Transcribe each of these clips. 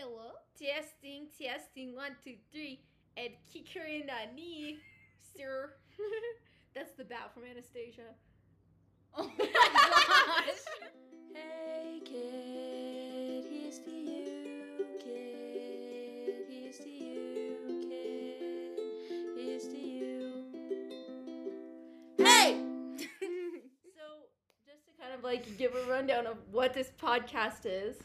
Hello? Testing, testing, one, two, three, and kick her in the knee, sir. That's the bow from Anastasia. Oh my gosh. Hey kid, here's to you, kid. Here's to you, kid. Here's to you. Hey! so, just to kind of like give a rundown of what this podcast is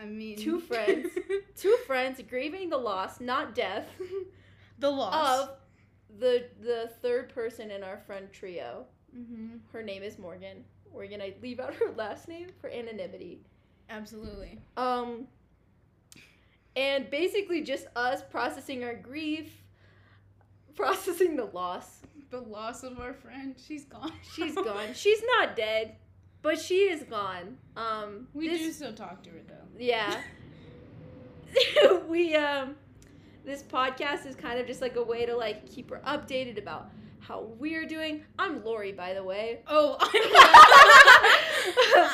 I mean, Two friends. two friends grieving the loss, not death, the loss. of the the third person in our friend trio. mm-hmm. Her name is Morgan. We're gonna leave out her last name for anonymity. Absolutely. Um, and basically just us processing our grief, processing the loss. The loss of our friend. She's gone. She's gone. She's not dead, but she is gone. Um, We this- do still talk to her though. Yeah. we um this podcast is kind of just like a way to like keep her updated about how we're doing. I'm Lori, by the way. Oh,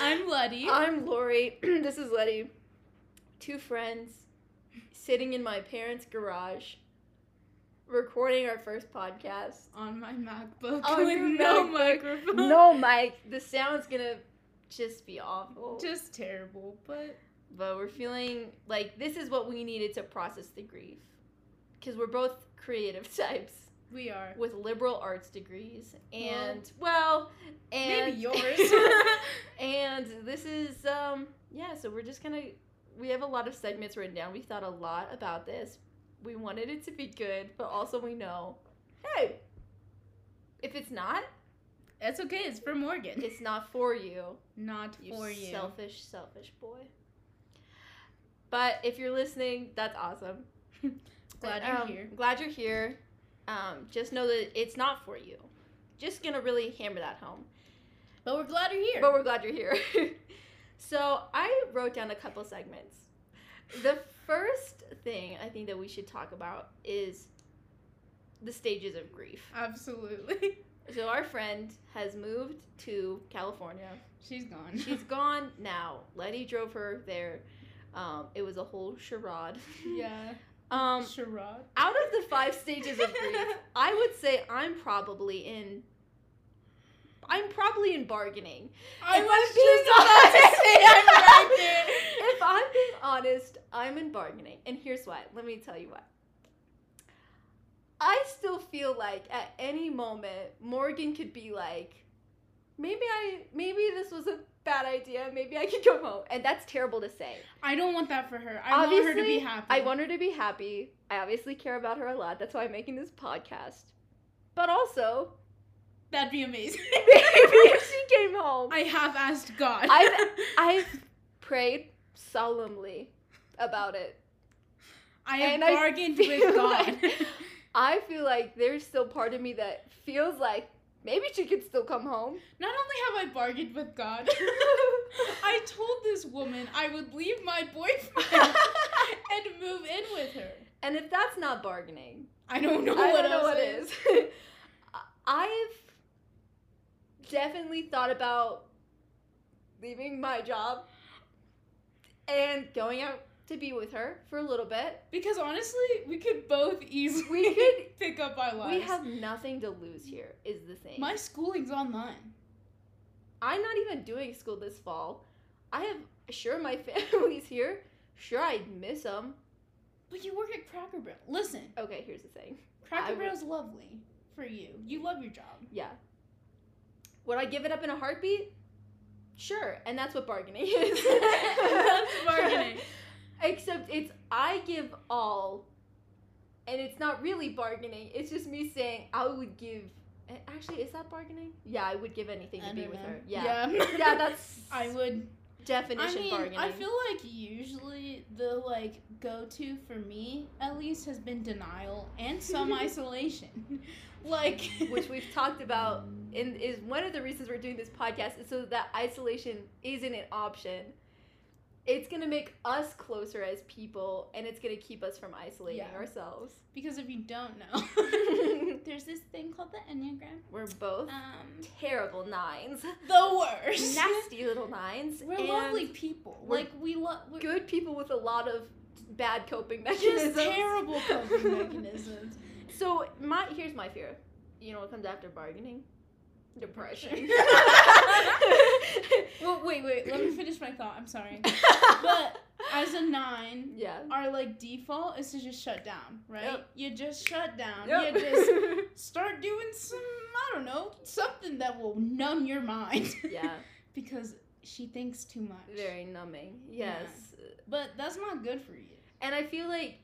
I'm I'm Letty. I'm Lori. this is Letty. Two friends sitting in my parents' garage recording our first podcast. on my MacBook On with no MacBook. microphone. No mic. The sound's gonna just be awful. Just terrible, but but we're feeling like this is what we needed to process the grief because we're both creative types we are. with liberal arts degrees and well, and Maybe yours. and this is um yeah so we're just gonna we have a lot of segments written down we thought a lot about this we wanted it to be good but also we know hey if it's not That's okay. It's for Morgan. it's not for you not you for you. selfish, selfish boy. But if you're listening, that's awesome. Glad But, you're um, here. Glad you're here. Um, just know that it's not for you. Just gonna really hammer that home. But we're glad you're here. But we're glad you're here. so I wrote down a couple segments. The first thing I think that we should talk about is the stages of grief. Absolutely. So our friend has moved to California. She's gone. She's gone now. Letty drove her there. Um, it was a whole charade. yeah. Um, Charade. out of the five stages of grief, I would say I'm probably in. I'm probably in bargaining. I If was I'm being about to honest- say I'm right if I'm being honest, I'm in bargaining, and here's why. Let me tell you why. I still feel like at any moment Morgan could be like, maybe I, maybe this was a bad idea. Maybe I could go home, and that's terrible to say. I don't want that for her. I want her to be happy. I want her to be happy. I obviously care about her a lot. That's why I'm making this podcast. But also, That'd be amazing. maybe if she came home, I have asked God. I've- I've prayed solemnly about it. I have and bargained feel with God. like- I feel like there's still part of me that feels like maybe she could still come home. Not only have I bargained with God, I told this woman I would leave my boyfriend and move in with her. and if that's not bargaining, I don't know I what don't know what is. is. I've definitely thought about leaving my job and going out to be with her for a little bit. Because honestly, we could both easily We could- pick up our lives. We have nothing to lose here, is the thing. my schooling's online. I'm not even doing school this fall. I have, sure, my family's here. Sure, I'd miss them. But you work at Cracker Barrel. Listen, Okay, here's the thing. Cracker Barrel's lovely for you. You love your job. Yeah. Would I give it up in a heartbeat? Sure, and that's what bargaining is. That's bargaining. Except it's I give all, and it's not really bargaining. It's just me saying I would give. Actually, is that bargaining? Yeah, I would give anything to be don't with her. Yeah, Yeah. yeah, that's I would. definition I mean, bargaining. I feel like usually the like go-to for me, at least, has been denial and some isolation. like, which we've talked about and is one of the reasons we're doing this podcast is so that isolation isn't an option it's gonna make us closer as people, and it's gonna keep us from isolating Yeah. ourselves. Because if you don't know, there's this thing called the Enneagram. We're both Um, terrible nines, the worst. nasty little nines. We're lovely people. we're like we love. good people with a lot of bad coping Just mechanisms. terrible coping mechanisms. So my here's my fear. You know what comes after bargaining? Depression. Well, wait, wait. Let me finish my thought. I'm sorry. But as a nine, yeah. our like default is to just shut down, right? Yep. You just shut down. Yep. You just start doing some, I don't know, something that will numb your mind. yeah. because she thinks too much. Very numbing. Yes. But that's not good for you. And I feel like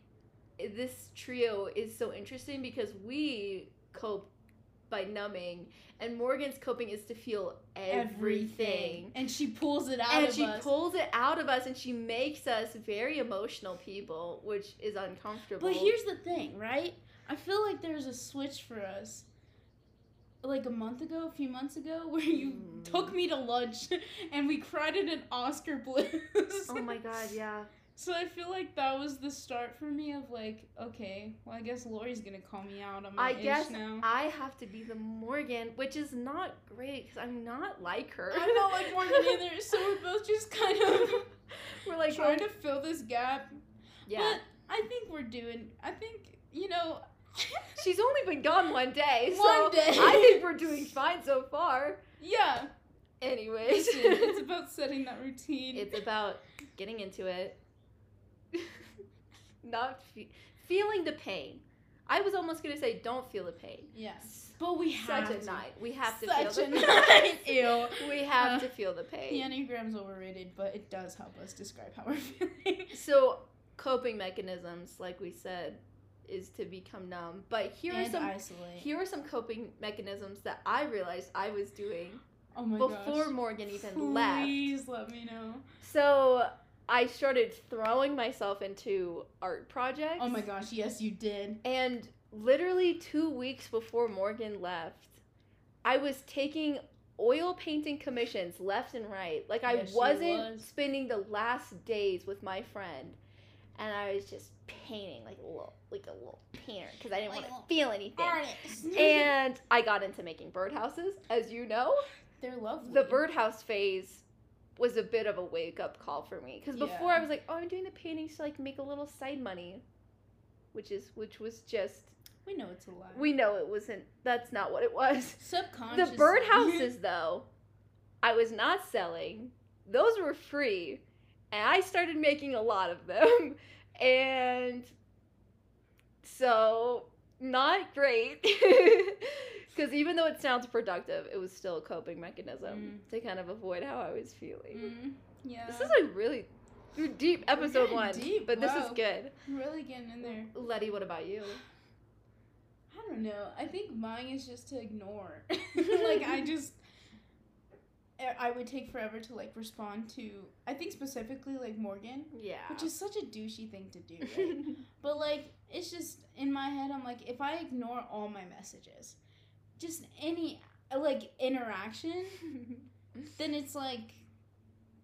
this trio is so interesting because we cope by numbing, and Morgan's coping is to feel everything. And she pulls it out And of she us. pulls it out of us and she makes us very emotional people, which is uncomfortable. But here's the thing, right? I feel like there's a switch for us. Like a month ago, a few months ago, where you Mm. took me to lunch and we cried in an Oskar Blues. Oh my god, yeah. So I feel like that was the start for me of like, okay, well I guess Lori's gonna call me out on my I age guess now. I have to be the Morgan, which is not great because I'm not like her. I'm not like Morgan either, so we're both just kind of We're like trying oh. to fill this gap. yeah. But I think we're doing. I think you know. She's only been gone one day, so day. I think we're doing fine so far. yeah. Anyways, it's about setting that routine. it's about getting into it, not fe- feeling the pain. I was almost gonna say don't feel the pain. yes, but we have Such a to. night. We have to Such feel a the night. pain. Ew. We have Uh, to feel the pain. The enneagram's overrated, but it does help us describe how we're feeling. So coping mechanisms, like we said, is to become numb. But here are and some isolate. here are some coping mechanisms that I realized I was doing oh my before gosh. Morgan even left. Please let me know. So I started throwing myself into art projects. Oh my gosh, yes, you did. And literally two weeks before Morgan left, I was taking oil painting commissions left and right. Like I Yes, she wasn't was. spending the last days with my friend, and I was just painting like a little, like a little painter because I didn't Like want to feel anything. Artist. And I got into making birdhouses, as you know. they're lovely. The birdhouse phase was a bit of a wake up call for me because before Yeah. I was like, oh, I'm doing the paintings to like make a little side money, which is which was just We know it's a lie. we know it wasn't. That's not what it was. Subconscious. The birdhouses, though, I was not selling. Those were free, and I started making a lot of them, and so not great. Because even though it sounds productive, it was still a coping mechanism to kind of avoid how I was feeling. Mm, yeah. This is a really deep episode one, deep, but this is good. really getting in there. Letty, what about you? I don't know. I think mine is just to ignore. like I just I- I would take forever to like respond to I think specifically like Morgan, Yeah. which is such a douchey thing to do, right? but like it's just in my head I'm like if I ignore all my messages, just any like interaction, then it's like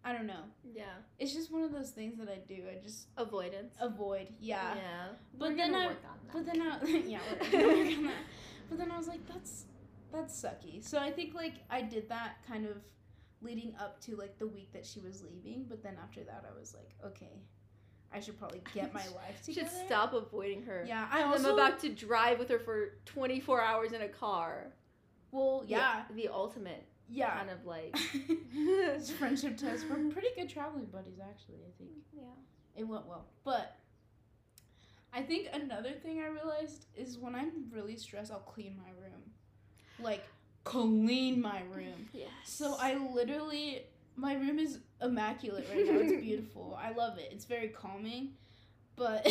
I don't know. yeah. It's just one of those things that I do. I just Avoidance. avoid. Yeah. Yeah. But then I- work on that. But then I yeah, we're gonna work on that. But then I was like, that's that's sucky. So I think like I did that kind of leading up to like the week that she was leaving. But then after that, I was like, okay, I should probably get my life You together. should stop avoiding her. Yeah, I I'm about to drive with her for 24 hours in a car. well, yeah, The ultimate yeah. kind of like. Friendship test. We're pretty good traveling buddies, actually. I think yeah. it went well, but. I think another thing I realized is when I'm really stressed, I'll clean my room. Like, clean my room. Yes. So I literally, my room is immaculate right now. It's beautiful. I love it. It's very calming. But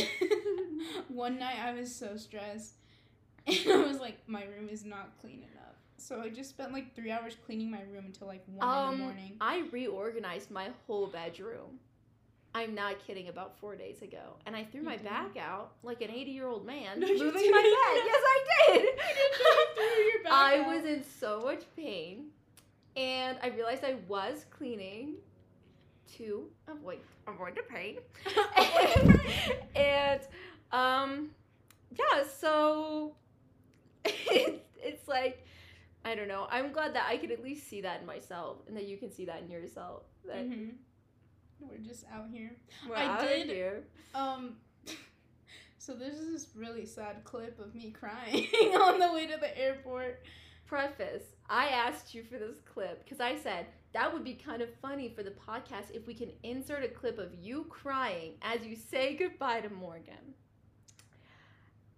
one night I was so stressed, and I was like, my room is not clean enough. So I just spent like three hours cleaning my room until like one in Um, the morning. I reorganized my whole bedroom. I'm not kidding. About four days ago, and I threw You my did? back out like an 80 year old man No, moving my bed. Yes, I did. You threw your back I out. was in so much pain, and I realized I was cleaning, to avoid avoid the pain. Avoid and um yeah, so it's, it's like I don't know. I'm glad that I can at least see that in myself and that you can see that in yourself. That Mhm. We're just out here. we're I out did- here. Um, so there's this really sad clip of me crying on the way to the airport. Preface, I asked you for this clip because I said that would be kind of funny for the podcast if we can insert a clip of you crying as you say goodbye to Morgan.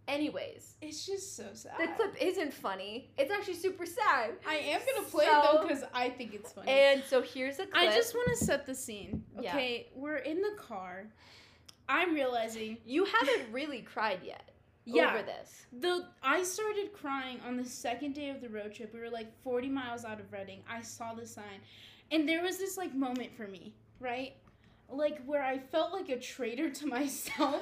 Anyways, It's just so sad. the clip isn't funny. It's actually super sad. I am gonna play it though because I think it's funny. And so here's a clip. I just want to set the scene. Yeah. Okay, we're in the car. I'm realizing you haven't really cried yet Yeah. over this. the I started crying on the second day of the road trip. We were like 40 miles out of Redding. I saw the sign, and there was this like moment for me, right? Like where I felt like a traitor to myself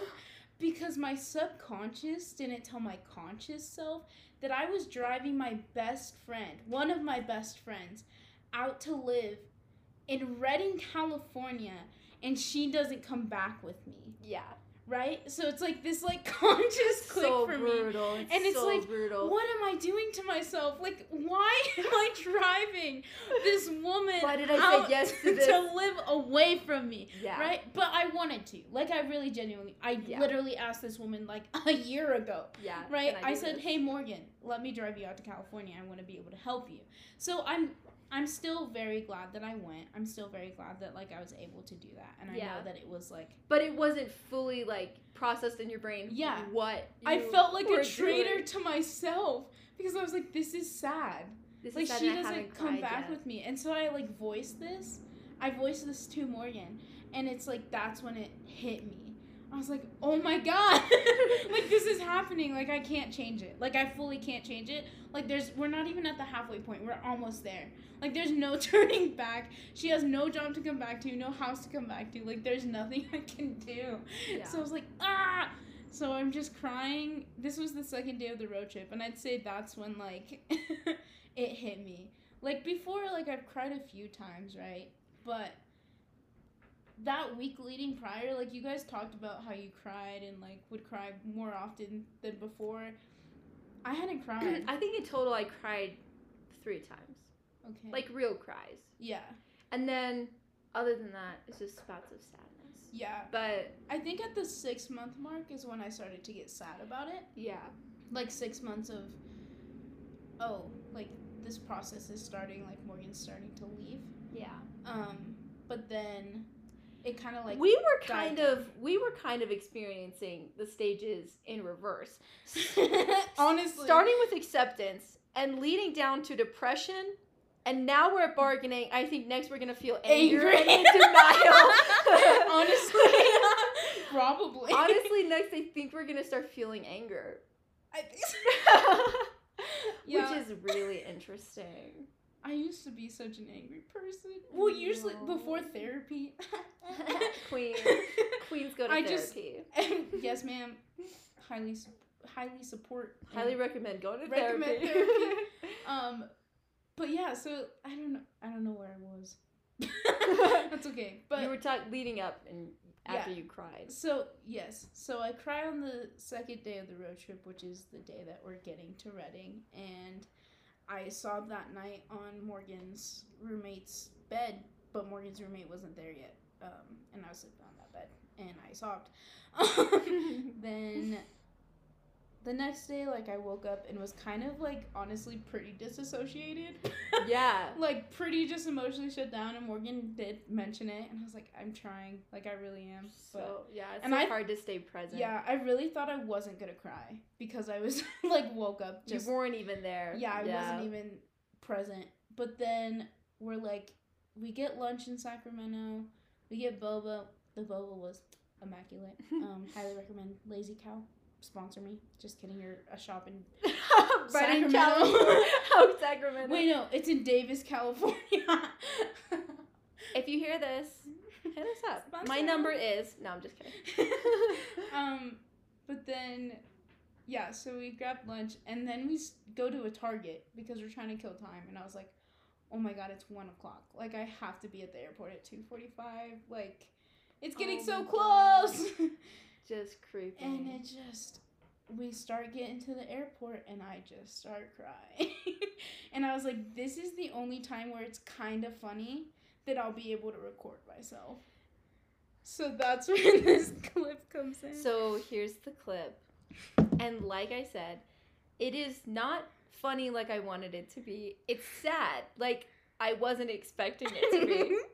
because my subconscious didn't tell my conscious self that I was driving my best friend, one of my best friends, out to live in Redding, California, and she doesn't come back with me, Yeah. Right? So it's like this like conscious click so for me. It's And it's so like, brutal. What am I doing to myself? Like, why am I driving this woman Why did I say yes to to live away from me? Yeah. Right? But I wanted to. Like, I really genuinely, I Yeah. literally asked this woman like a year ago. Yeah. Right? can I, said, this? "Hey Morgan, let me drive you out to California. I want to be able to help you." So I'm I'm still very glad that I went. I'm still very glad that like I was able to do that. And I Yeah. know that it was like But it wasn't fully like processed in your brain. Yeah. What I felt like a traitor doing. to myself because I was like this is sad. This like is sad she doesn't come back yet. with me and so i like voiced this i voiced this to morgan and it's like that's when it hit me i was like oh my god. Like this is happening. Like i can't change it. Like i fully can't change it. Like there's we're not even at the halfway point. We're almost there. Like there's no turning back. She has no job to come back to no house to come back to. Like there's nothing i can do. Yeah. so i was like ah! So i'm just crying. This was the second day of the road trip and i'd say that's when like it hit me. Like before like i've cried a few times right? But that week leading prior like you guys talked about how you cried and like would cry more often than before i hadn't cried I think in total I cried three times. okay Like real cries. yeah And then other than that, it's just spouts of sadness. yeah But i think at the six month mark is when i started to get sad about it yeah. like six months of oh like this process is starting like morgan's starting to leave Yeah. um but then it kind of like we were died kind of we were kind of experiencing the stages in reverse. honestly starting with acceptance and leading down to depression and now we're at bargaining i think next we're gonna feel anger Angry. and denial honestly probably honestly next i think we're gonna start feeling anger I think so. Yeah. which is really interesting I used to be such an angry person. Well, usually No. before therapy. queen queens go to I just- therapy yes, ma'am. Highly, highly support. highly recommend going to Recommend therapy, therapy. Um, but yeah, so I don't know. I don't know where I was. That's okay. But you were talking leading up and after Yeah. you cried So yes, so I cry on the second day of the road trip, which is the day that we're getting to Redding, and I sobbed that night on Morgan's roommate's bed, but Morgan's roommate wasn't there yet, um, and I was sitting on that bed, and I sobbed. then the next day, like I woke up and was kind of like honestly pretty disassociated. yeah like pretty just emotionally shut down, and Morgan did mention it, and I was like, I'm trying, like I really am, but. so yeah it's and so I- hard to stay present Yeah, I really thought I wasn't gonna cry because I was like woke up you weren't even there yeah I wasn't even present. But then we're like, we get lunch in Sacramento, we get boba. The boba was immaculate. Um, highly recommend Lazi Cow. Sponsor me. Just kidding. You're a shop in. right in Sacramento. California. oh, Sacramento. Wait, no, it's in Davis, California. If you hear this, hit us up. Sponsor My number is no, I'm just kidding. um, but then, yeah, so we grab lunch and then we go to a Target because we're trying to kill time. And I was like, oh my god, it's one o'clock. Like I have to be at the airport at two forty five. Like it's getting Oh so close. Just creepy. and it just we start getting to the airport and I just start crying. and I was like, this is the only time where it's kind of funny that I'll be able to record myself. So that's when this clip comes in. So here's the clip. And like I said, it is not funny like I wanted it to be. It's sad. Like I wasn't expecting it to be.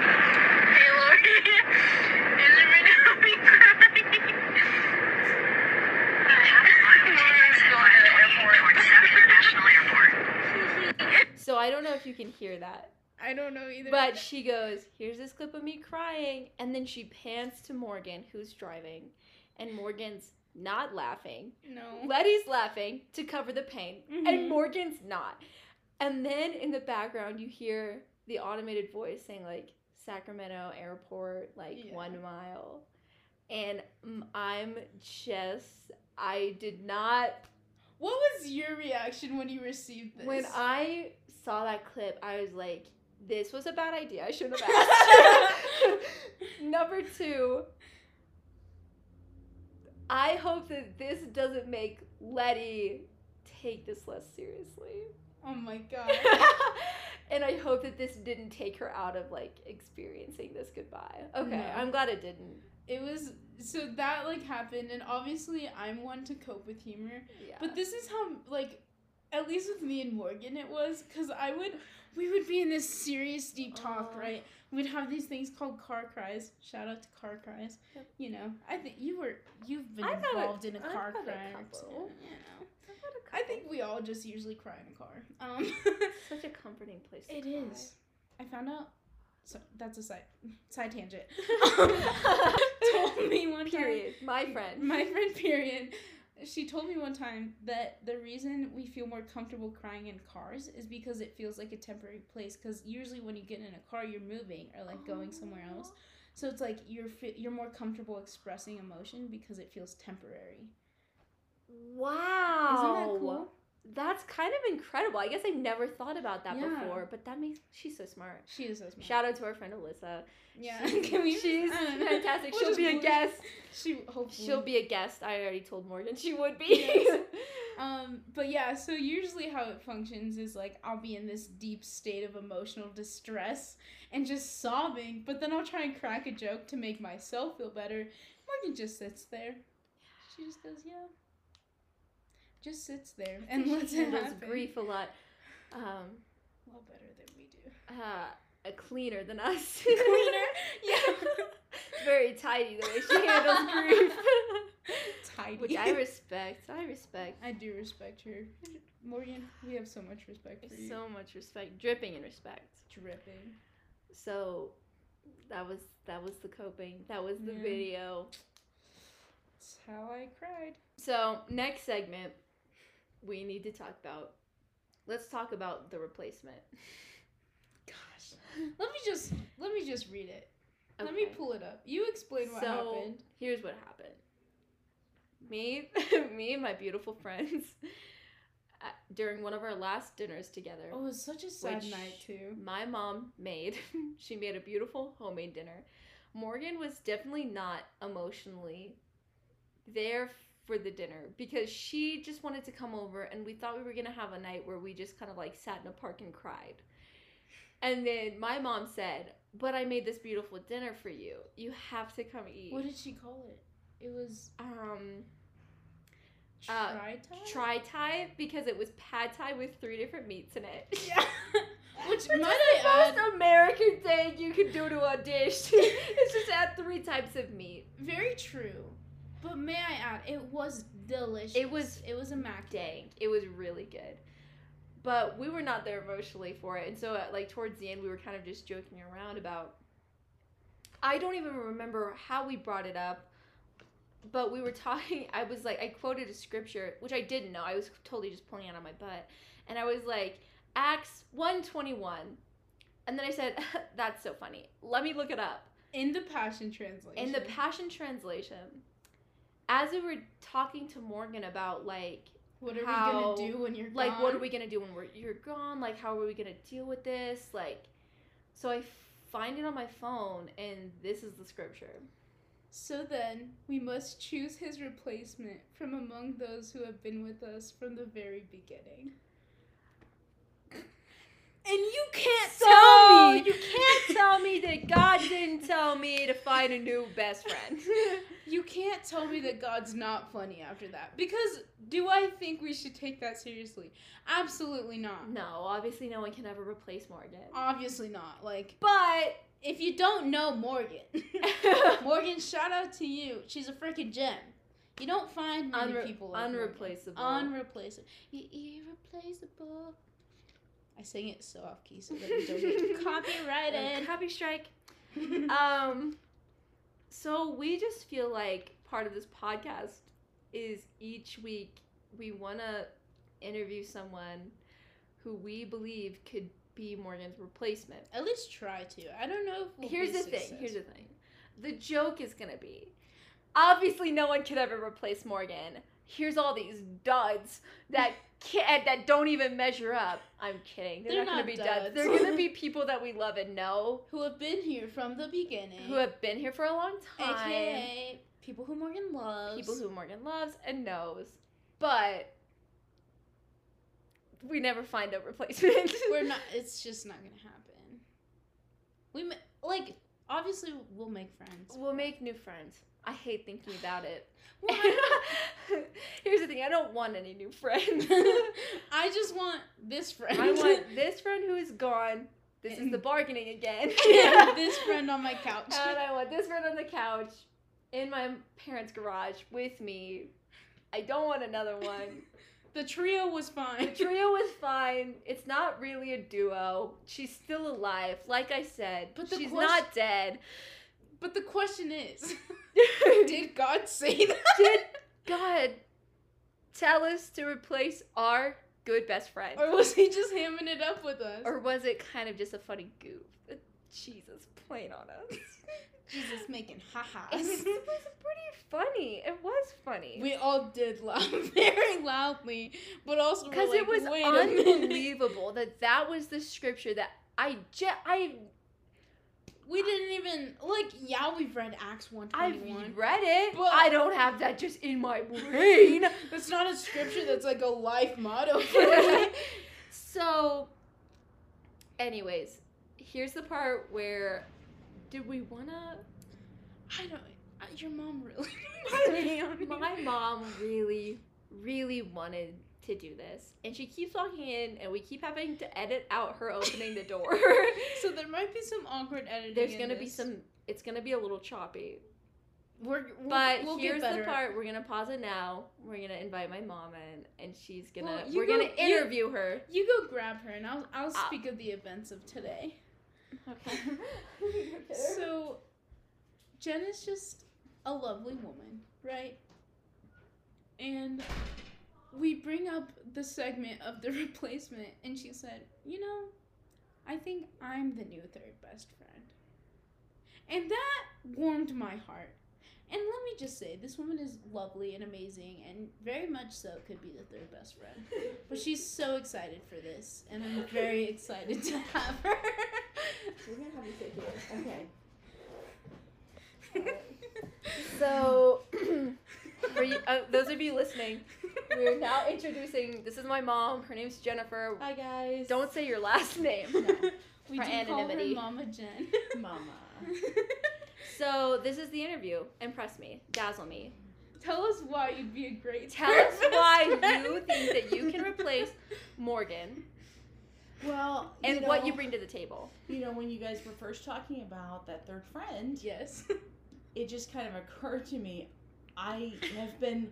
Hey, Lord. Is it really help me cry? Laura's going to the airport. Towards Seth International Airport. So I don't know if you can hear that. I don't know either. But she goes, Here's this clip of me crying. And then she pans to Morgan, who's driving. And Morgan's not laughing. no. Letty's laughing to cover the pain. Mhm. And Morgan's not. And then in the background, you hear the automated voice saying, like, Sacramento Airport, like Yeah. one mile. And I'm just, I did not What was your reaction when you received this? When I saw that clip, I was like, this was a bad idea. I shouldn't have asked. Number two, I hope that this doesn't make Letty take this less seriously. Oh my god. and I hope that this didn't take her out of like experiencing this goodbye. Okay, No. I'm glad it didn't. It was so that like happened and obviously I'm one to cope with humor. Yeah. But this is how like at least with me and Morgan it was cuz I would we would be in this serious deep talk, right? We'd have these things called car cries. Shout out to car cries. Yep. You know, I think you were you've been had a- involved in a I've car had a cry couple. two, you know. A I think we all just usually cry in a car. Um such a comforting place. To It cry. is. I found out so that's a side side tangent. Told me one time Period. My friend. my friend period she told me one time that the reason we feel more comfortable crying in cars is because it feels like a temporary place because usually when you get in a car you're moving or like going somewhere else oh. so it's like you're you're more comfortable expressing emotion because it feels temporary Wow. isn't that cool That's kind of incredible. I guess I never thought about that Yeah. before, but that makes she's so smart. she is so smart Shout out to our friend Alyssa. yeah She- Can we- she's fantastic. We'll She'll be a guest. she hopefully She'll be a guest. I already told Morgan she would be. Yes. Um, but yeah, so usually how it functions is like I'll be in this deep state of emotional distress and just sobbing, but then I'll try and crack a joke to make myself feel better. Morgan just sits there. She just goes, yeah. Just sits there and lets it handles grief a lot. Um, A lot better than we do. uh, a cleaner than us. Cleaner? yeah. Very tidy the way she handles grief. Tidy. Which I respect. I respect. I do respect her. Morgan, we have so much respect for you. So much respect. Dripping in respect. dripping. So that was that was the coping. That was the Yeah. video. That's how I cried. So next segment we need to talk about let's talk about the replacement. Gosh. Let me just let me just read it. Let me pull it up. You explain what so happened. here's what happened. Me me and my beautiful friends uh, during one of our last dinners together. Oh, it was such a sad night too. my mom made. she made a beautiful homemade dinner. Morgan was definitely not emotionally there for the dinner because she just wanted to come over and we thought we were going to have a night where we just kind of like sat in a park and cried. And then my mom said, "But I made this beautiful dinner for you. You have to come eat." What did she call it? It was um Uh, try tie. Thai because it was pad Thai with three different meats in it. Yeah. Which Which might is the I add, most American thing you can do to a dish. it's just add three types of meat. very true. But may I add, it was delicious. It was- It was immaculate. Dang, it was really good. But we were not there emotionally for it, and so like towards the end, we were kind of just joking around about. I don't even remember how we brought it up, but we were talking. I was like, I quoted a scripture, which I didn't know. I was totally just pulling it out of my butt, and I was like, Acts one twenty one, and then I said, "That's so funny. Let me look it up." In the Passion Translation. In the Passion Translation, as we were talking to Morgan about like What are how- we gonna do when you're like gone? what are we gonna do when we're you're gone like how are we gonna deal with this like so i find it on my phone and this is the scripture So then, we must choose his replacement from among those who have been with us from the very beginning. And you can't so tell me you can't tell me that god didn't tell me to find a new best friend You can't tell me that God's not funny after that. Because do I think we should take that seriously? Absolutely not. no obviously no one can ever replace morgan Obviously not. Like, but if you don't know Morgan, Morgan, shout out to you. She's a freaking gem. You don't find many Unre- people like Morgan. unreplaceable Unreplaceable. I- irreplaceable. I sing it so off key so that we don't get copyrighted. copy strike. Um so we just feel like part of this podcast is each week we want to interview someone who we believe could be morgan's replacement. At least try to. I don't know if we'll here's be the thing here's the thing. The joke is gonna be obviously no one could ever replace morgan. Here's all these duds that can't that don't even measure up i'm kidding they're, They're not, not gonna be duds. duds. they're gonna be people that we love and know Who have been here from the beginning. who have been here for a long time AKA people who Morgan loves. people who Morgan loves and knows, but we never find a replacement. we're not. It's just not gonna happen. We like obviously we'll make friends. we'll make new friends. I hate thinking about it. Here's the thing: I don't want any new friends. I just want this friend. I want this friend who is gone. This is the bargaining again. this friend on my couch. and I want this friend on the couch in my parents' garage with me. I don't want another one. The trio was fine. The trio was fine. It's not really a duo. She's still alive, like I said. But she's question- not dead. But the question is, Did did God say that? Did God tell us to replace our good best friend? or was he just hamming it up with us? Or was it kind of just a funny goof? that Jesus playing on us. Jesus making And ha-has. it was pretty funny. It was funny. We all did laugh very loudly, but also Because because it was unbelievable that that was the scripture that I je- I We didn't even like. Yeah, we've read Acts one I've read it. But- I don't have that just in my brain. That's not a scripture. That's like a life motto for me. so, anyways, here's the part where did we wanna? I don't. uh, Your mom really. My mom really, really wanted to do this, and she keeps walking in, and we keep having to edit out her opening the door. So there might be some awkward editing. There's gonna be this. some. It's gonna be a little choppy. We're, we'll, But we'll here's the part we're gonna pause it now. We're gonna invite my mom in, and she's gonna. Well, we're go- gonna you- interview her. You go grab her, and I'll I'll Ah. speak of the events of today. Okay. So, Jen is just a lovely woman, right? And we bring up the segment of the replacement, and she said, You know, I think I'm the new third best friend. And that warmed my heart. And let me just say, this woman is lovely and amazing, and very much so could be the third best friend. But she's so excited for this, and I'm very excited to have her. We're gonna have you sit here. Okay. So, for you, uh, those of you listening, we're now introducing. This is my mom. Her name's Jennifer. Hi guys. Don't say your last name. we For do anonymity. call her Mama Jen. Mama. So this is the interview. Impress me, dazzle me. Tell us why you'd be a great. Tell us therapist. why you think that you can replace Morgan Well, and you what you bring to the table. You know, when you guys were first talking about that third friend, Yes. it just kind of occurred to me, I have been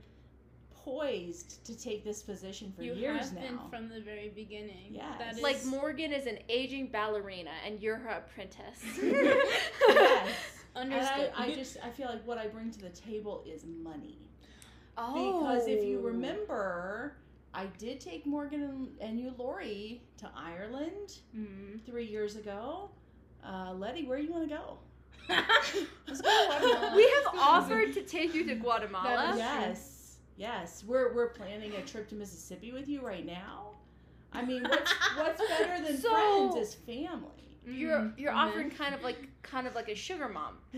poised to take this position for you years have now. been from the very beginning. Yes. That is Like Morgan is an aging ballerina, and you're her apprentice. yes. And understood. I, I just I feel like what I bring to the table is money. oh, Because if you remember, I did take Morgan and, and you, Lori, to Ireland Mm. three years ago. Uh, Letty, where you want to go? Let's go to Guatemala. we have offered to take you to Guatemala. That is- Yes. Yes, we're we're planning a trip to Mississippi with you right now. I mean, what's what's better than So- friends is family? You're Mm, you're and offering kind of like kind of like a sugar mom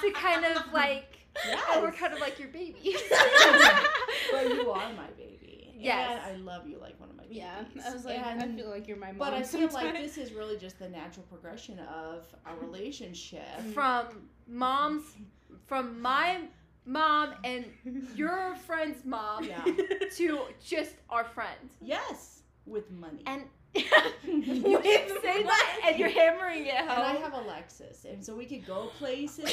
to kind of like oh, we're kind of like your baby. but you are my baby. Yes. And I love you like one of my babies. Yeah, I was like, And- I feel like you're my mom. But I feel like this is really just the natural progression of our relationship. Mm. from mom's from my mom and your friend's mom Yeah. to just our friend. Yes, with money. And you keep saying that and you're hammering it And I have Alexis, and so we could go places.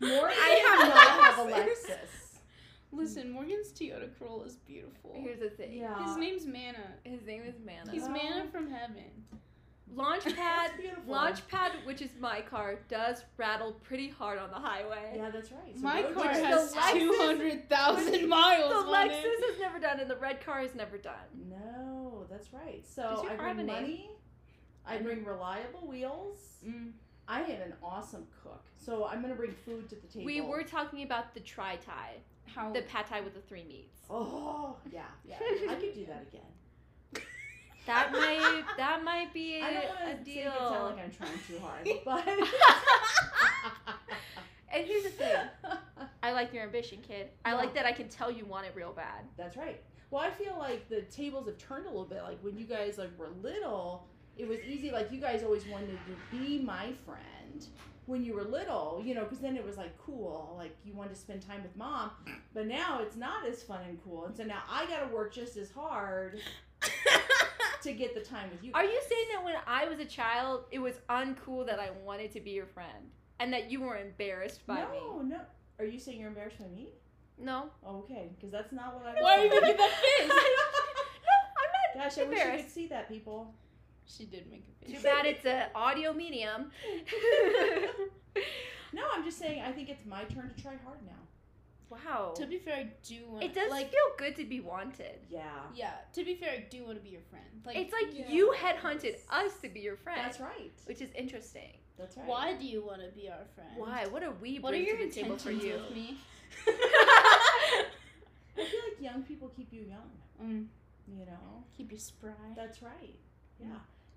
More I I have not have a Lexus. Lexus. Listen, Morgan's Toyota Corolla is beautiful. Here's the thing. Yeah. His name's Mana. His name is Mana. He's Oh. Mana from heaven. Launchpad Launchpad, which is my car, does rattle pretty hard on the highway. Yeah, that's right. So My car has two hundred thousand miles. The Lexus it. has never done and the red car has never done. No, that's right. So I car have bring money. I bring reliable wheels. Mm. I am an awesome cook, so I'm gonna bring food to the table. We were talking about the tri tie, How the pad thai with the three meats. Oh yeah, yeah. I could do that again. That might that might be I don't a, want a make deal. it sound like I'm trying too hard, but. and here's the thing. I like your ambition, kid. I like that I can tell you want it real bad. That's right. Well, I feel like the tables have turned a little bit. Like when you guys like were little, it was easy. Like you guys always wanted to be my friend when you were little, you know, because then it was like cool. Like you wanted to spend time with mom. But now it's not as fun and cool. And so now I got to work just as hard to get the time with you. Are you saying that when I was a child, it was uncool that I wanted to be your friend, and that you were embarrassed by no, me? no. No. Are you saying you're embarrassed by me? No. Okay, because that's not what I. Why are you making that face? no, I'm not Gosh, I wish you could see that, people. She did make a face. Too bad it's an audio medium. No, I'm just saying. I think it's my turn to try hard now. wow. To be fair, I do want. It does like. feel good to be wanted. Yeah. Yeah. To be fair, I do want to be your friend. Like. it's like yes. you headhunted us to be your friend. That's right. Which is interesting. That's right. Why do you want to be our friend? Why? What are we What are your to the table intentions for you? with me? I feel like young people keep you young. Mm, You know. keep you spry. That's right. Yeah.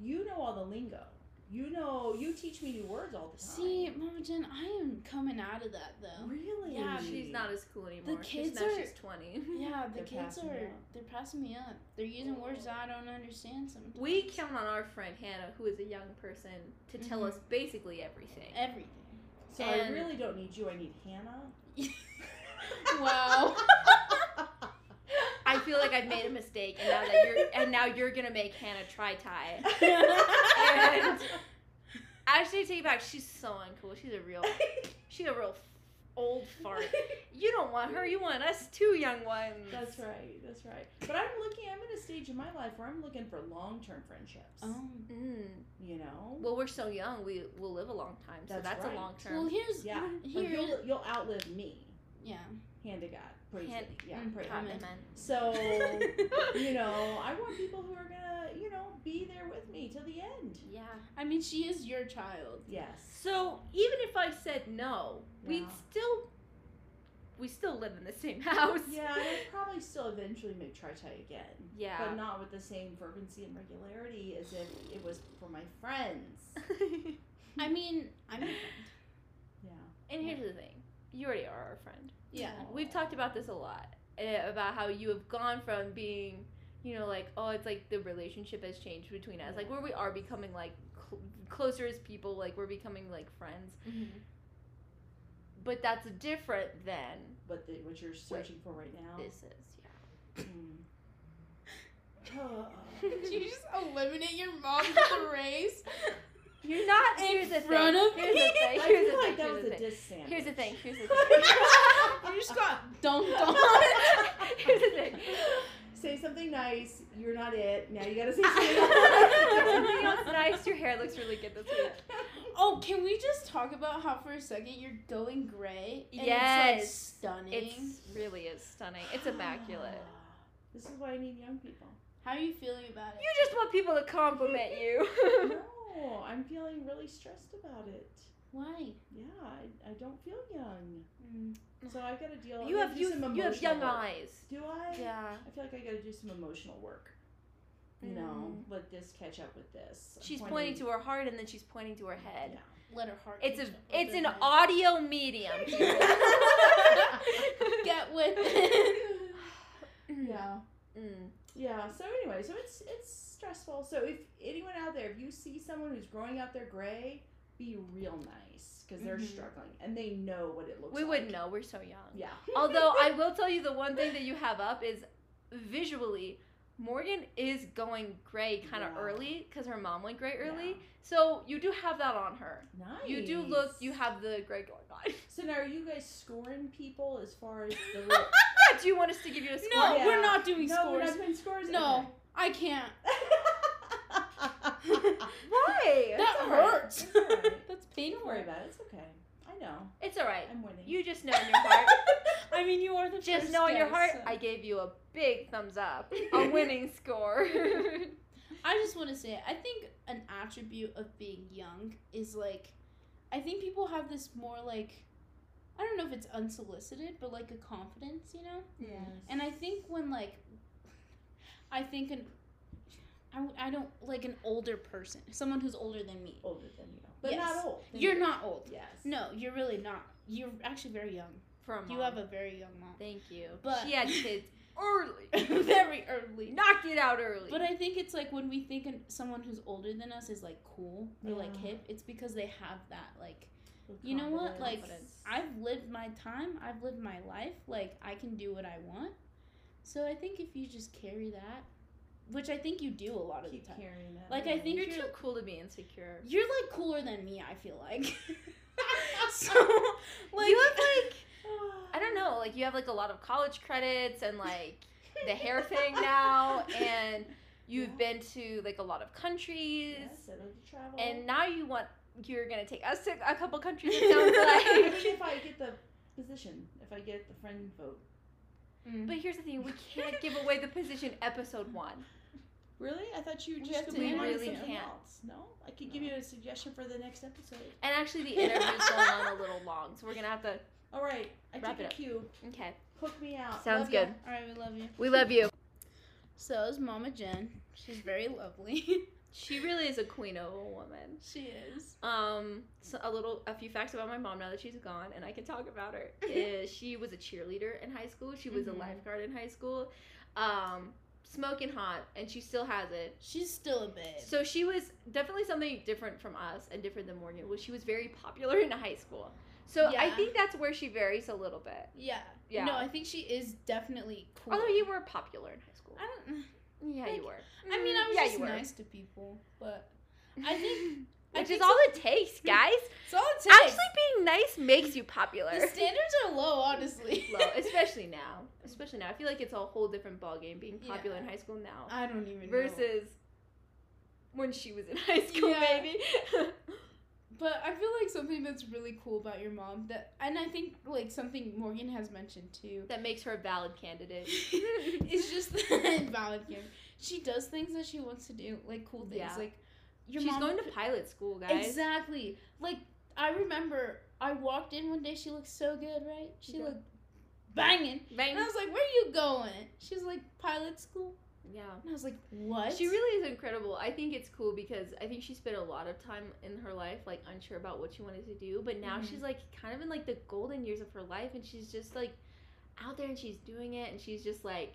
You know all the lingo. You know. You teach me new words all the time. See, Mama Jen, I am coming out of that though. Really? Yeah, she's not as cool anymore. The kids now are- she's 20. Yeah, the They're kids are. They're passing me up. They're using words that I don't understand sometimes. We count on our friend Hannah, who is a young person, to tell Mhm. us basically everything. everything. So I really don't need you. I need Hannah. Wow. I feel like I've made a mistake, and now that you're and now you're gonna make Hannah try tie. And actually, take it back. She's so uncool. She's a real, she's a real old fart. You don't want her. You want us two young ones. That's right. That's right. But I'm looking. I'm in a stage in my life where I'm looking for long-term friendships. oh. Mm. You know. Well, we're so young. We will live a long time, so That's that's, right. a long term. Well, here's yeah. Here, you'll, you'll outlive me. yeah. Hand to God. Praise Hand- it. Yeah. Mm, praise amen. it. Amen. So you know, I want people who are gonna, you know, be there with me till the end. Yeah. I mean, she is your child. Yes. So even if I said no, we'd still, we still live in the same house. Yeah, and I'd probably still eventually make try tie again. Yeah. But not with the same fervency and regularity as if it was for my friends. I mean, I'm your friend. Yeah. and here's the thing: you already are our friend. Yeah. We've talked about this a lot eh, about how you have gone from being, you know, like oh, it's like the relationship has changed between us, like where we are becoming like cl- closer as people, like we're becoming like friends. Mm-hmm. But that's different than But the, what you're searching for right now. this is. Hmm. Oh. Did you just eliminate your mom from the race? Yeah. You're not. In here's the front thing. of here's me? the thing. I Here's feel the like thing. that Here's was the a thing. diss sandwich. Here's the thing. Here's the thing. you just got dunked on. Here's the thing. Say something nice. You're not it. Now you gotta say Something else something nice. Your hair looks really good this week. Oh, can we just talk about how for a second you're going gray? And Yes. It's like stunning. It's really is stunning. It's immaculate. This is why I need young people. How are you feeling about it? You just want people to compliment you. No, I'm feeling really stressed about it. Why? Yeah, I, I don't feel young. Mm. So I've gotta deal. With You have you, some you have young work. eyes. Do I? Yeah. I feel like I gotta do some emotional work. You know, Mm. let this catch up with this. I'm She's pointing to her heart and then she's pointing to her head. Yeah. Let her heart. It's a up it's an head. audio medium. Get with it. yeah. Mm. Yeah. So anyway, so it's it's stressful. So if anyone out there, if you see someone who's growing out their gray, be real nice because they're Mhm. struggling and they know what it looks like. We like. wouldn't know. We're so young. Yeah. Although I will tell you the one thing that you have up is visually, Morgan is going gray kind of Yeah. early because her mom went gray early. Yeah. So you do have that on her. Nice. You do look. You have the gray going on. So now, are you guys scoring people as far as the? Little... Do you want us to give you a score? No, Yeah. we're not doing no, scores. we're not doing scores. No, I can't. Why? That right. hurts. Right. That's Don't worry about it. It's okay. I know. It's all right. I'm winning. You just know in your heart. I mean, you are the just first know in your heart. so- I gave you a big thumbs up. A winning score. I just want to say, I think an attribute of being young is like, I think people have this more like, I don't know if it's unsolicited, but like a confidence, you know? Yes. And I think when like, I think an, I, I don't like an older person, someone who's older than me. older than you, but Yes. not old. You're you. not old. Yes. No, you're really not. You're actually very young. For a mom. You have a very young mom. Thank you. But- she had kids early. very early. Knocked it out early. But I think it's like when we think an- someone who's older than us is like cool or like hip, it's because they have that like With you know what? Like Confidence. I've lived my time, I've lived my life, like I can do what I want. So I think if you just carry that, which I think you do a lot of keep the time. carrying that. Like, I think you're, you're- too cool to be insecure. You're like cooler than me, I feel like. so like you have like I don't know, like you have like a lot of college credits and like the hair thing now, and you've Yeah. been to like a lot of countries, Yes, I to travel. and now you want you're gonna take us to a couple countries. It sounds if. I get the position, if I get the friend vote. Mm. But here's the thing: we can't give away the position episode one. Really? I thought you were We just have to gonna We really something can't. else. No, I could give you a suggestion for the next episode. And actually, the interview's going on a little long, so we're gonna have to. All right, I Wrap took it a up. cue. Okay, Hook me out. sounds Love ya. good. All right, we love you. We love you. So is Mama Jen. She's very lovely. She really is a queen of a woman. she is. Um, so a little, a few facts about my mom now that she's gone, and I can talk about her. is she was a cheerleader in high school. She was Mhm. a lifeguard in high school. Um, smoking hot, and she still has it. She's still a babe. So she was definitely something different from us and different than Morgan. Well, she was very popular in high school. So I think that's where she varies a little bit. yeah. Yeah. No, I think she is definitely cool. Although you were popular in high school. I don't. Yeah, like- you were. I mean, I was yeah, just nice to people, but I think Which is all it takes, guys. it's all it takes. Actually, being nice makes you popular. the standards are low, honestly. Low, especially now. Especially now. I feel like it's a whole different ballgame being popular in high school now I don't even know. versus when she was in high school, Yeah. maybe. But I feel like something that's really cool about your mom that, and I think like something Morgan has mentioned too, that makes her a valid candidate. is just valid game. She does things that she wants to do, like cool things. Yeah. Like your She's mom going to pilot school, guys. Exactly. Like I remember, I walked in one day. She looked so good, right? She Yeah. looked banging, Bang. and I was like, "Where are you going?" She's like, "Pilot school," Yeah. and I was like, "What?" She really is incredible. I think it's cool because I think she spent a lot of time in her life like unsure about what she wanted to do, but now Mhm. she's like kind of in like the golden years of her life and she's just like out there and she's doing it and she's just like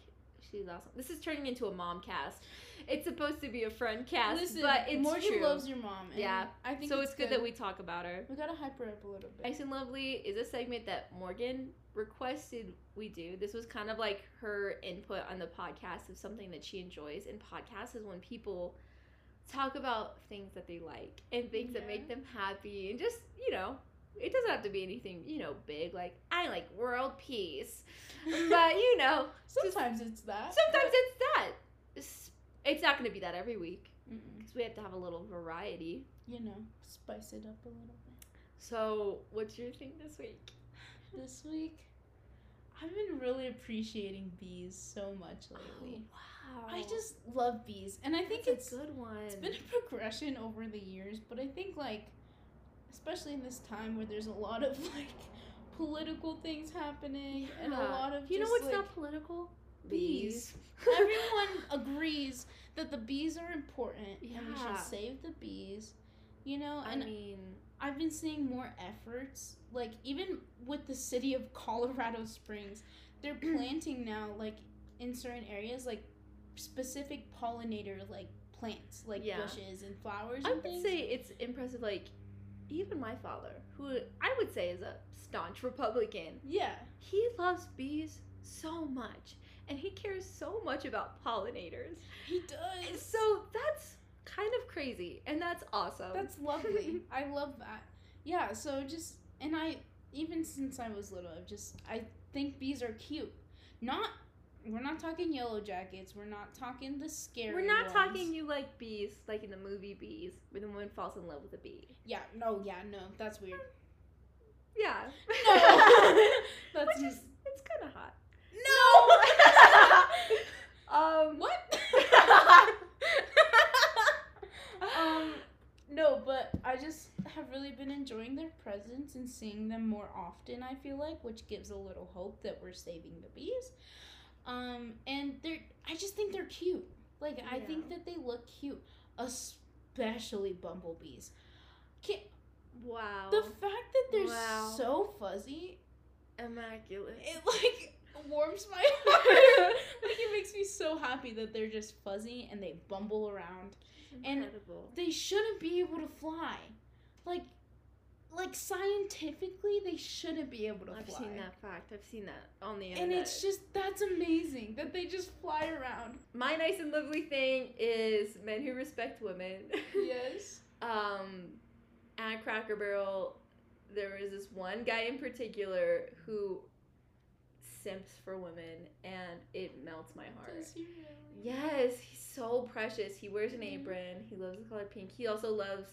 she's awesome. This is turning into a mom cast. It's supposed to be a friend cast, Listen, but it's Morgan true. loves your mom. And Yeah. I think so it's good, that we talk about her. we gotta hype her up a little bit. Nice and Lovely is a segment that Morgan requested we do. This was kind of like her input on the podcast of something that she enjoys. And podcasts is when people talk about things that they like and things that make them happy and just, you know, it doesn't have to be anything, you know, big like I like world peace. But, you know, Sometimes it's that. sometimes it's that. It's, it's not going to be that every week because we have to have a little variety. you know, spice it up a little bit. So, what's your thing this week? This week, I've been really appreciating bees so much oh, lately. wow. I just love bees, and I think That's it's a good one. It's been a progression over the years, but I think like especially in this time where there's a lot of like political things happening and a lot of You know what's like, not political? bees. Everyone agrees that the bees are important and we should save the bees. You know, and I mean, I've been seeing more efforts, like even with the city of Colorado Springs, they're planting now, like in certain areas, like specific pollinator like plants, like Yeah. bushes and flowers. I and would things. say it's impressive. Like, even my father, who I would say is a staunch Republican, yeah, he loves bees so much, and he cares so much about pollinators. he does. So that's kind of crazy, and that's awesome. That's lovely. I love that. Yeah, so just and I even since I was little, I've just I think bees are cute. Not we're not talking yellow jackets. We're not talking the scary. We're not ones. talking you like bees, like in the movie Bees, where the woman falls in love with a bee. Yeah, no, yeah, no, that's weird. Yeah. No, that's Which is, it's kind of hot. no. um, what? um, no, but I just have really been enjoying their presence and seeing them more often. I feel like, which gives a little hope that we're saving the bees. Um, and they're, I just think they're cute. Like, I think that they look cute, especially bumblebees. Can wow. the fact that they're Wow. so fuzzy immaculate. it like warms my heart. like it makes me so happy that they're just fuzzy and they bumble around. and- Incredible. They shouldn't be able to fly. Like like scientifically they shouldn't be able to fly I've fly. seen that fact. I've seen that on the internet. And it's just that's amazing that they just fly around. my nice and lovely thing is men who respect women. Yes. um, at Cracker Barrel, there was this one guy in particular who simps for women, and it melts my heart. Does he really? Yes, he's so precious. He wears an Mhm. apron. He loves the color pink. He also loves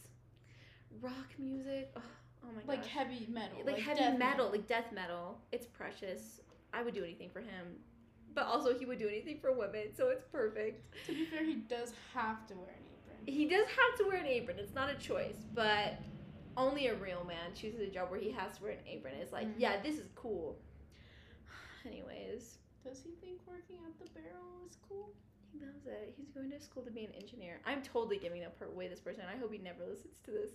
rock music. Oh, oh my Like gosh. heavy metal. like, heavy death metal, like death metal. It's precious. I would do anything for him. But also he would do anything for women, so it's perfect. To be fair, he does have to wear an apron. He does have to wear an apron. It's not a choice, but only a real man chooses a job where he has to wear an apron. It's like, Mhm. yeah, this is cool. Anyways, Does he think working at the barrel is cool? he loves it. He's going to school to be an engineer. I'm totally giving up her way this person. I hope he never listens to this.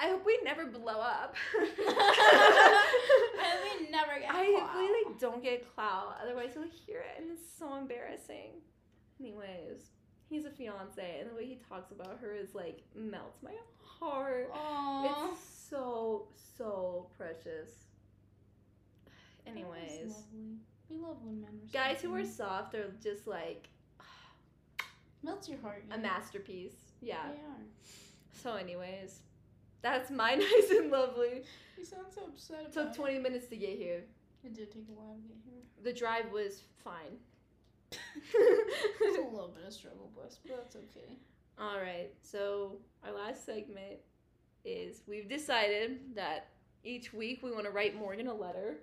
I hope we never blow up. I mean, never get I clout. really don't get clout. Otherwise, he'll hear it, and it's so embarrassing. Anyways, he's a fiance, and the way he talks about her is like melts my heart. Aww. It's so so precious. Anyways. We love when men respect guys who are soft are just like melts your heart. a masterpiece. Yeah. They are. So, anyways, that's my nice and lovely. You sound so upset about it. Took it. 20 minutes to get here. It did take a while to get here. The drive was fine. It was a little bit of struggle bus, but that's okay. All right. So our last segment is we've decided that each week we want to write Morgan a letter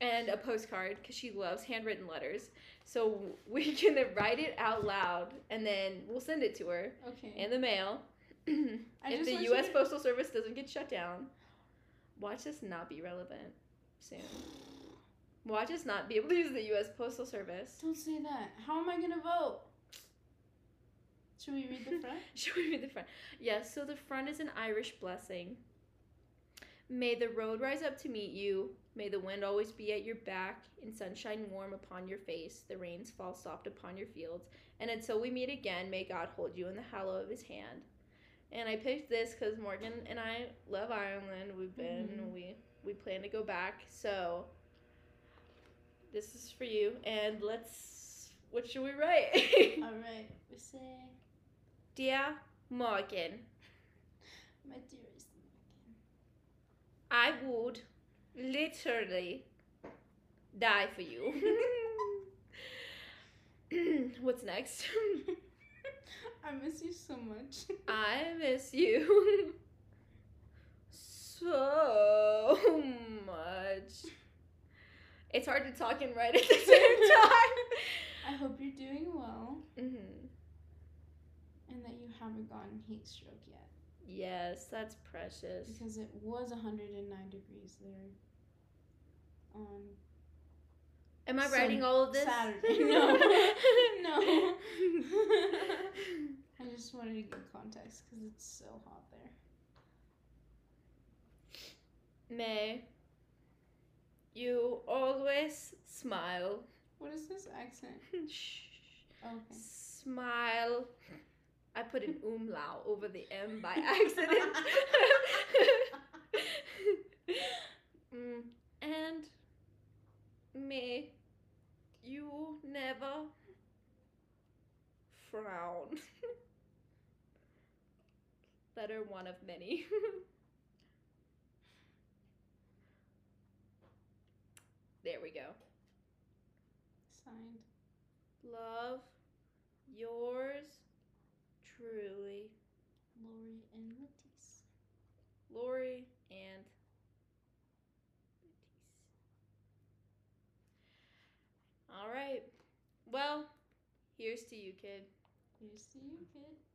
and a postcard because she loves handwritten letters. So we can write it out loud and then we'll send it to her Okay. in the mail. If the U.S. Postal Service doesn't get shut down, watch this not be relevant soon. Watch us not be able to use the U.S. Postal Service. Don't say that. How am I gonna vote? Should we read the front? Should we read the front? Yes, so the front is an Irish blessing. May the road rise up to meet you. May the wind always be at your back, and sunshine warm upon your face. The rains fall soft upon your fields. And until we meet again, may God hold you in the hollow of his hand. And I picked this because Morgan and I love Ireland. We've been, Mhm. we we plan to go back. So this is for you. And let's, what should we write? All right. We say, Dear Morgan, my dearest Morgan. I would literally die for you. What's next? I miss you so much. I miss you so much. It's hard to talk and write at the same time. I hope you're doing well hmm and that you haven't gotten heat stroke yet. Yes, that's precious. because it was 109 degrees there on Am I Some writing all of this? Saturday. No. no. I just wanted to give context because it's so hot there. May, you always smile. What is this accent? Shh. Okay. Smile. I put an umlaut over the M by accident. Mm, and may you never frown. Letter one of many. there we go. Signed. Love yours truly, Lori and Matisse. Lori and All right. Well, here's to you, kid. Here's to you, kid.